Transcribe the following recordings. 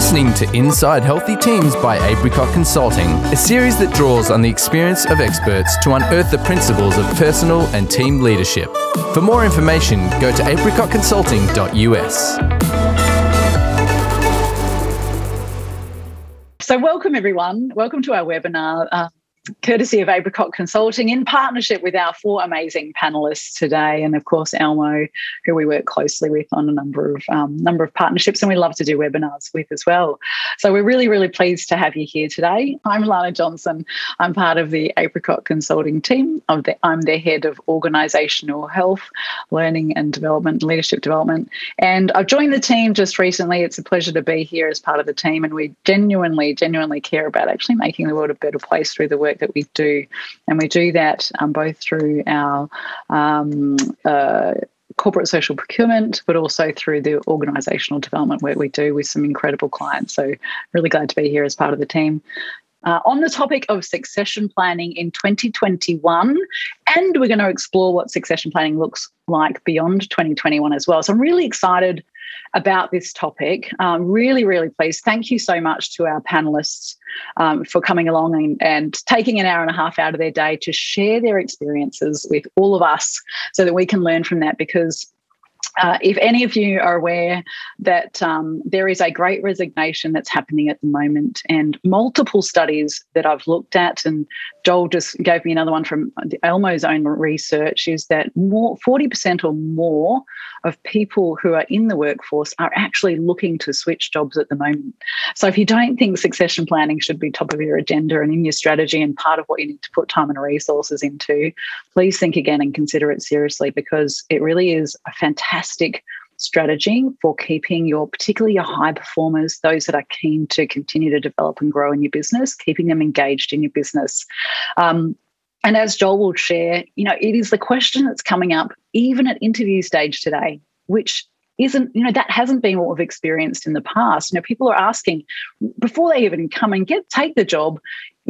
listening to Inside Healthy Teams by Apricot Consulting, a series that draws on the experience of experts to unearth the principles of personal and team leadership. For more information, go to apricotconsulting.us. So, welcome everyone. Welcome to our webinar. Uh, courtesy of Apricot Consulting in partnership with our four amazing panelists today, and of course Elmo, who we work closely with on a number of um, number of partnerships, and we love to do webinars with as well. So we're really really pleased to have you here today. I'm Lana Johnson. I'm part of the Apricot Consulting team. Of the, I'm the head of organisational health, learning and development, leadership development, and I've joined the team just recently. It's a pleasure to be here as part of the team, and we genuinely genuinely care about actually making the world a better place through the work that we do. And we do that um, both through our um, uh, corporate social procurement, but also through the organisational development work we do with some incredible clients. So, really glad to be here as part of the team. Uh, on the topic of succession planning in 2021, and we're going to explore what succession planning looks like beyond 2021 as well. So, I'm really excited about this topic. Um, really, really pleased. Thank you so much to our panelists um, for coming along and, and taking an hour and a half out of their day to share their experiences with all of us so that we can learn from that because uh, if any of you are aware that um, there is a great resignation that's happening at the moment, and multiple studies that I've looked at, and Joel just gave me another one from Elmo's own research, is that more 40% or more of people who are in the workforce are actually looking to switch jobs at the moment. So if you don't think succession planning should be top of your agenda and in your strategy and part of what you need to put time and resources into, please think again and consider it seriously because it really is a fantastic strategy for keeping your particularly your high performers those that are keen to continue to develop and grow in your business keeping them engaged in your business um, and as Joel will share, you know, it is the question that's coming up even at interview stage today, which isn't, you know, that hasn't been what we've experienced in the past. You know, people are asking before they even come and get take the job,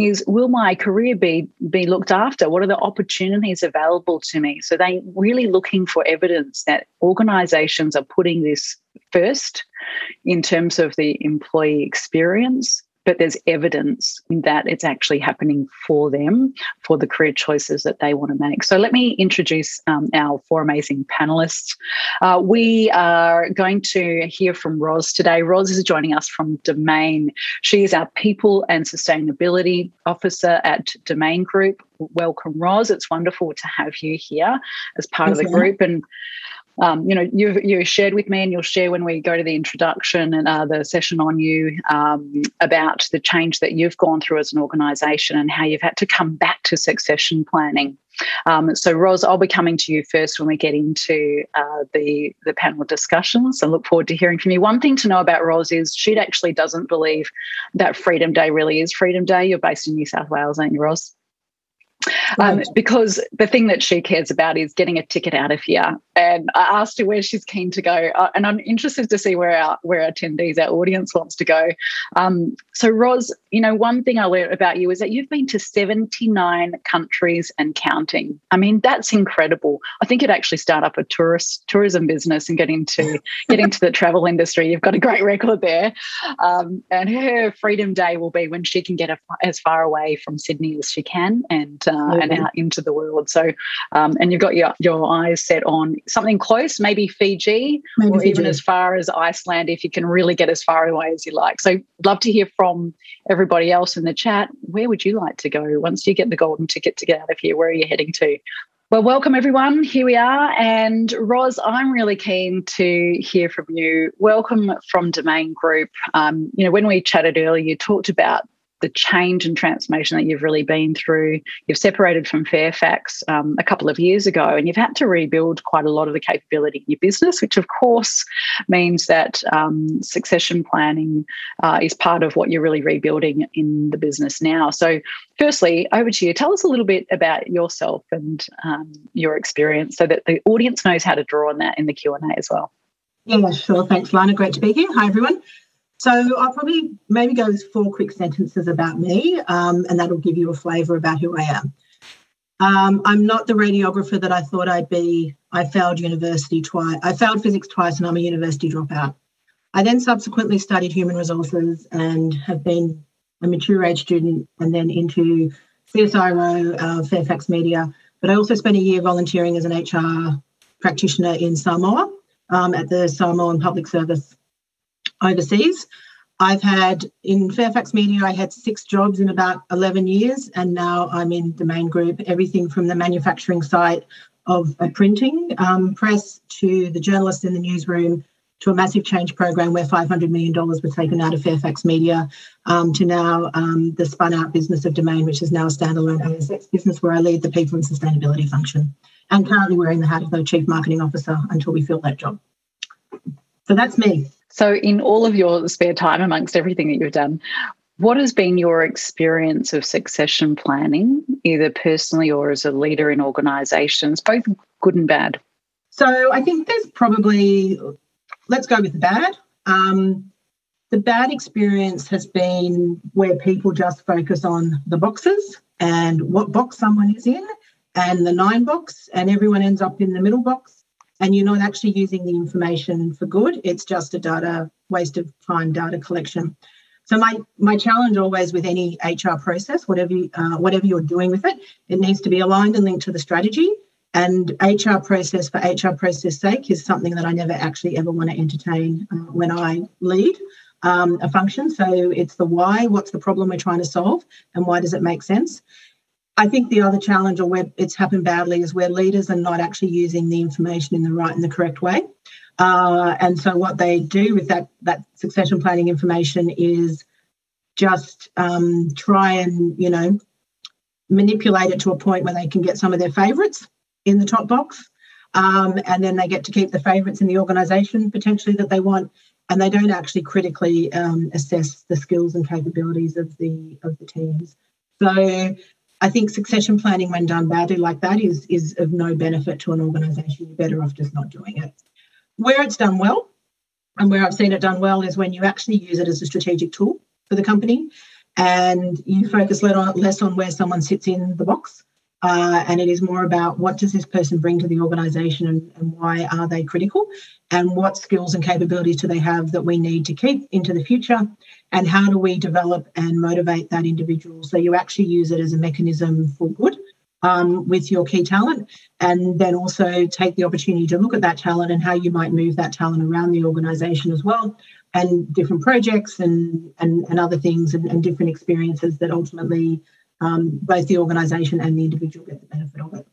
is will my career be be looked after? What are the opportunities available to me? So they really looking for evidence that organizations are putting this first in terms of the employee experience but there's evidence that it's actually happening for them for the career choices that they want to make. So let me introduce um, our four amazing panelists. Uh, we are going to hear from Roz today. Roz is joining us from Domain. She is our People and Sustainability Officer at Domain Group. Welcome, Roz. It's wonderful to have you here as part of the group. And um, you know, you you shared with me, and you'll share when we go to the introduction and uh, the session on you um, about the change that you've gone through as an organisation and how you've had to come back to succession planning. Um, so, Roz, I'll be coming to you first when we get into uh, the the panel discussions. I look forward to hearing from you. One thing to know about Roz is she actually doesn't believe that Freedom Day really is Freedom Day. You're based in New South Wales, aren't you, Um, because the thing that she cares about is getting a ticket out of here. And I asked her where she's keen to go, uh, and I'm interested to see where our where our attendees, our audience, wants to go. Um, so, Roz, you know, one thing I learned about you is that you've been to 79 countries and counting. I mean, that's incredible. I think you'd actually start up a tourist tourism business and get into get into the travel industry. You've got a great record there. Um, and her Freedom Day will be when she can get a, as far away from Sydney as she can, and uh, mm-hmm. and out into the world. So, um, and you've got your your eyes set on something close, maybe Fiji, maybe or Fiji. even as far as Iceland, if you can really get as far away as you like. So, love to hear from everybody else in the chat. Where would you like to go once you get the golden ticket to get out of here? Where are you heading to? Well, welcome everyone. Here we are. And Roz, I'm really keen to hear from you. Welcome from Domain Group. Um, you know, when we chatted earlier, you talked about the change and transformation that you've really been through. You've separated from Fairfax um, a couple of years ago, and you've had to rebuild quite a lot of the capability in your business, which of course means that um, succession planning uh, is part of what you're really rebuilding in the business now. So, firstly, over to you. Tell us a little bit about yourself and um, your experience, so that the audience knows how to draw on that in the Q and A as well. Yeah, sure. Thanks, Lana. Great to be here. Hi, everyone. So I'll probably maybe go with four quick sentences about me, um, and that'll give you a flavour about who I am. Um, I'm not the radiographer that I thought I'd be. I failed university twice. I failed physics twice, and I'm a university dropout. I then subsequently studied human resources and have been a mature age student and then into CSIRO, uh, Fairfax Media. But I also spent a year volunteering as an HR practitioner in Samoa um, at the Samoan Public Service overseas. I've had in Fairfax Media, I had six jobs in about 11 years, and now I'm in Domain Group, everything from the manufacturing site of a printing um, press to the journalists in the newsroom to a massive change program where $500 million was taken out of Fairfax Media um, to now um, the spun out business of Domain, which is now a standalone ASX business where I lead the people and sustainability function. And currently wearing the hat of the Chief Marketing Officer until we fill that job. So that's me. So, in all of your spare time, amongst everything that you've done, what has been your experience of succession planning, either personally or as a leader in organisations, both good and bad? So, I think there's probably let's go with the bad. Um, the bad experience has been where people just focus on the boxes and what box someone is in and the nine box, and everyone ends up in the middle box. And you're not actually using the information for good. It's just a data waste of time data collection. So my my challenge always with any HR process, whatever you, uh, whatever you're doing with it, it needs to be aligned and linked to the strategy and HR process for HR process sake is something that I never actually ever want to entertain uh, when I lead um, a function. So it's the why, what's the problem we're trying to solve, and why does it make sense? I think the other challenge, or where it's happened badly, is where leaders are not actually using the information in the right and the correct way. Uh, and so what they do with that that succession planning information is just um, try and you know manipulate it to a point where they can get some of their favourites in the top box. Um, and then they get to keep the favourites in the organisation potentially that they want, and they don't actually critically um, assess the skills and capabilities of the of the teams. So I think succession planning, when done badly like that, is is of no benefit to an organisation. You're better off just not doing it. Where it's done well, and where I've seen it done well, is when you actually use it as a strategic tool for the company, and you focus less on where someone sits in the box uh, and it is more about what does this person bring to the organization and, and, why are they critical? And what skills and capabilities do they have that we need to keep into the future? And how do we develop and motivate that individual? So you actually use it as a mechanism for good um, with your key talent and then also take the opportunity to look at that talent and how you might move that talent around the organization as well and different projects and and, and other things and, and different experiences that ultimately um, both the organisation and the individual get the benefit of it.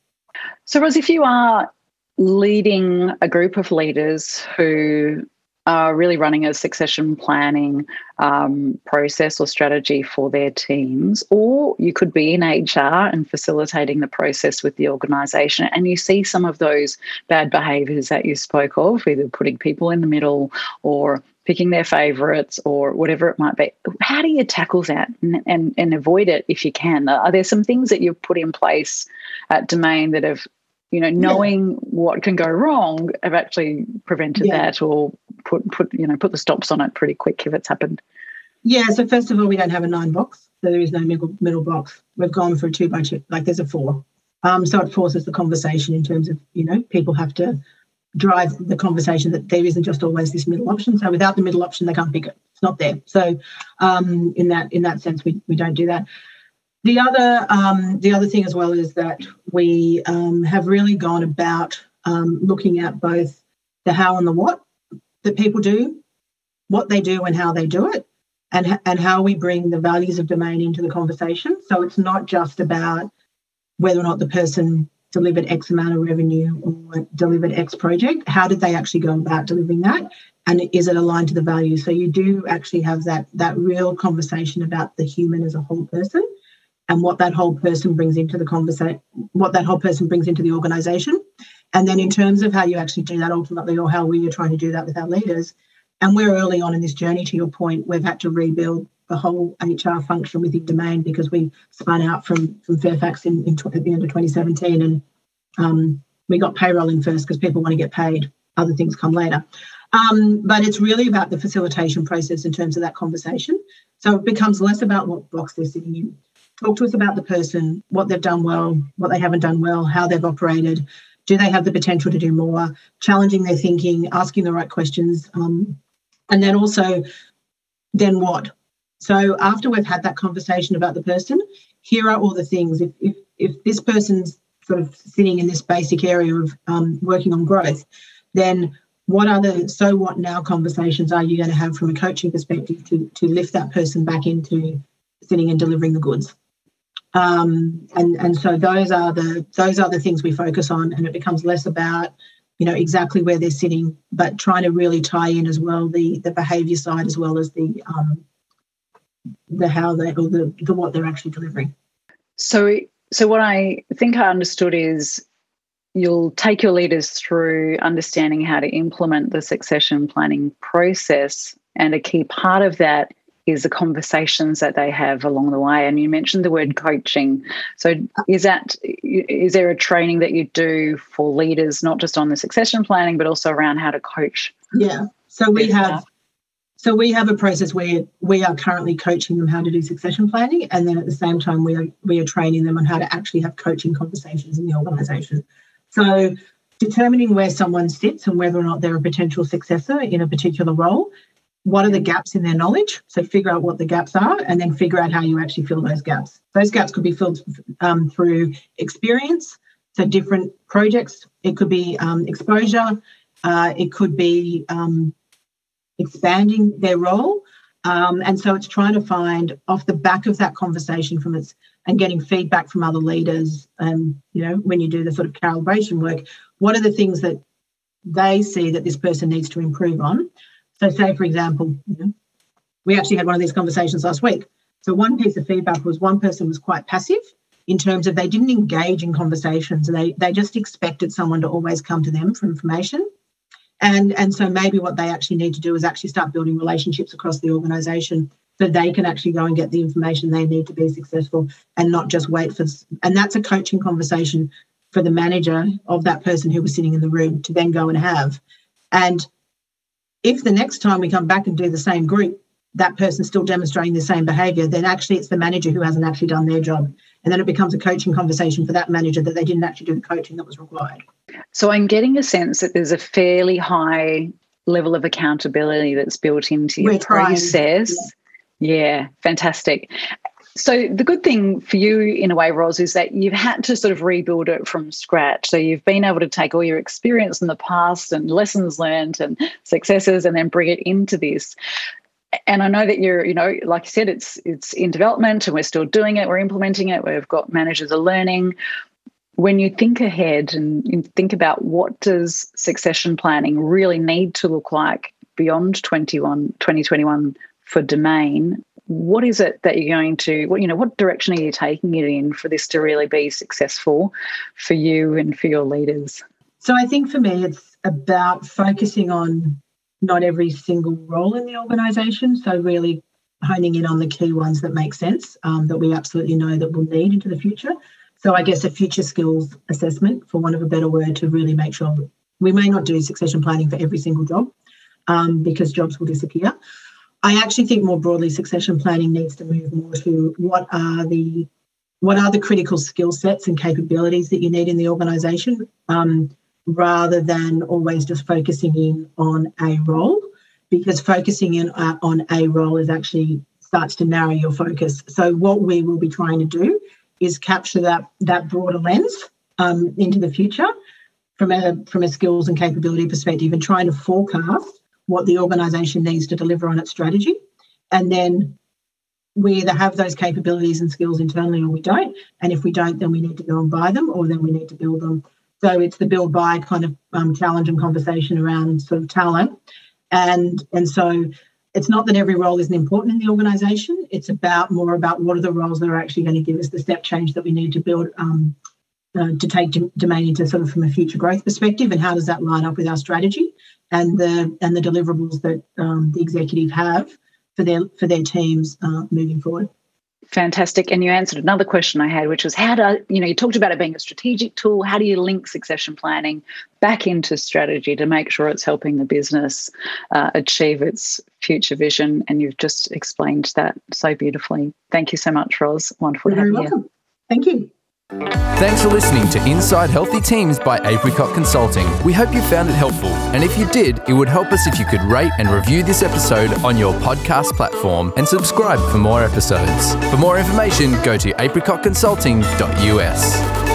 So, Ros, if you are leading a group of leaders who are really running a succession planning um, process or strategy for their teams, or you could be in HR and facilitating the process with the organisation, and you see some of those bad behaviours that you spoke of, either putting people in the middle or picking their favorites or whatever it might be. How do you tackle that and, and, and avoid it if you can? Are there some things that you've put in place at Domain that have, you know, knowing yeah. what can go wrong, have actually prevented yeah. that or put put you know put the stops on it pretty quick if it's happened? Yeah. So first of all, we don't have a nine box, so there is no middle middle box. We've gone for a two by two, like there's a four. Um, so it forces the conversation in terms of you know people have to drive the conversation that there isn't just always this middle option. So without the middle option, they can't pick it. It's not there. So um, in that in that sense, we, we don't do that. The other um, the other thing as well is that we um, have really gone about um, looking at both the how and the what that people do, what they do and how they do it, and and how we bring the values of domain into the conversation. So it's not just about whether or not the person delivered X amount of revenue or delivered X project. How did they actually go about delivering that? And is it aligned to the values? So you do actually have that that real conversation about the human as a whole person and what that whole person brings into the conversation, what that whole person brings into the organization. And then in terms of how you actually do that ultimately, or how we are trying to do that with our leaders, and we're early on in this journey, to your point, we've had to rebuild the whole HR function within Domain because we spun out from, from Fairfax in, in at the end of 2017 and um, we got payroll in first because people want to get paid. Other things come later. Um, but it's really about the facilitation process in terms of that conversation. So it becomes less about what box they're sitting in. Talk to us about the person, what they've done well, what they haven't done well, how they've operated. Do they have the potential to do more? Challenging their thinking, asking the right questions, um, And then also, then what? So after we've had that conversation about the person, here are all the things. If if, if this person's sort of sitting in this basic area of um, working on growth, then what are the so what now conversations are you going to have from a coaching perspective to to lift that person back into sitting and delivering the goods? Um, and and so those are the those are the things we focus on, and it becomes less about you know exactly where they're sitting, but trying to really tie in as well the the behaviour side as well as the um, the how they or the, the what they're actually delivering. So so what I think I understood is you'll take your leaders through understanding how to implement the succession planning process and a key part of that is the conversations that they have along the way. And you mentioned the word coaching. So is that is there a training that you do for leaders not just on the succession planning but also around how to coach? Yeah. So we have so we have a process where we are currently coaching them how to do succession planning, and then at the same time we are we are training them on how to actually have coaching conversations in the organisation. So determining where someone sits and whether or not they're a potential successor in a particular role. What are the gaps in their knowledge? So figure out what the gaps are, and then figure out how you actually fill those gaps. Those gaps could be filled um, through experience, so different projects. It could be um, exposure. Uh, it could be um, expanding their role. Um, and so it's trying to find off the back of that conversation from its and getting feedback from other leaders. And, you know, when you do the sort of calibration work, what are the things that they see that this person needs to improve on? So, say, for example, you know, we actually had one of these conversations last week. So, one piece of feedback was one person was quite passive in terms of they didn't engage in conversations. They, they just expected someone to always come to them for information. And, and so maybe what they actually need to do is actually start building relationships across the organization so they can actually go and get the information they need to be successful and not just wait for and that's a coaching conversation for the manager of that person who was sitting in the room to then go and have. And if the next time we come back and do the same group that person's still demonstrating the same behavior then actually it's the manager who hasn't actually done their job. And then it becomes a coaching conversation for that manager that they didn't actually do the coaching that was required so I'm getting a sense that there's a fairly high level of accountability that's built into your process. Yeah. yeah, fantastic. So the good thing for you in a way, Ros, is that you've had to sort of rebuild it from scratch. So you've been able to take all your experience in the past and lessons learned and successes and then bring it into this. And I know that you're, you know, like you said, it's it's in development and we're still doing it, we're implementing it, we've got managers are learning when you think ahead and think about what does succession planning really need to look like beyond 21, 2021 for domain, what is it that you're going to, what, you know, what direction are you taking it in for this to really be successful for you and for your leaders? So I think for me, it's about focusing on not every single role in the organisation. So really honing in on the key ones that make sense um, that we absolutely know that we'll need into the future. So I guess a future skills assessment, for want of a better word, to really make sure we may not do succession planning for every single job um, because jobs will disappear. I actually think more broadly, succession planning needs to move more to what are the what are the critical skill sets and capabilities that you need in the organisation, um, rather than always just focusing in on a role, because focusing in uh, on a role is actually starts to narrow your focus. So what we will be trying to do is capture that that broader lens um, into the future from a from a skills and capability perspective, and trying to forecast what the organisation needs to deliver on its strategy, and then we either have those capabilities and skills internally or we don't. And if we don't, then we need to go and buy them, or then we need to build them. So it's the build buy kind of um, challenge and conversation around sort of talent, and and so it's not that every role isn't important in the organisation. It's about more about what are the roles that are actually going to give us the step change that we need to build um, uh, to take domain into sort of from a future growth perspective, and how does that line up with our strategy and the and the deliverables that um, the executive have for their for their teams uh, moving forward. Fantastic. And you answered another question I had, which was how do you know, you talked about it being a strategic tool. How do you link succession planning back into strategy to make sure it's helping the business uh, achieve its future vision? And you've just explained that so beautifully. Thank you so much, Ros. Wonderful You're to have you. Welcome. Thank you. Thanks for listening to Inside Healthy Teams by Apricot Consulting. We hope you found it helpful, and if you did, it would help us if you could rate and review this episode on your podcast platform and subscribe for more episodes. For more information, go to apricotconsulting.us.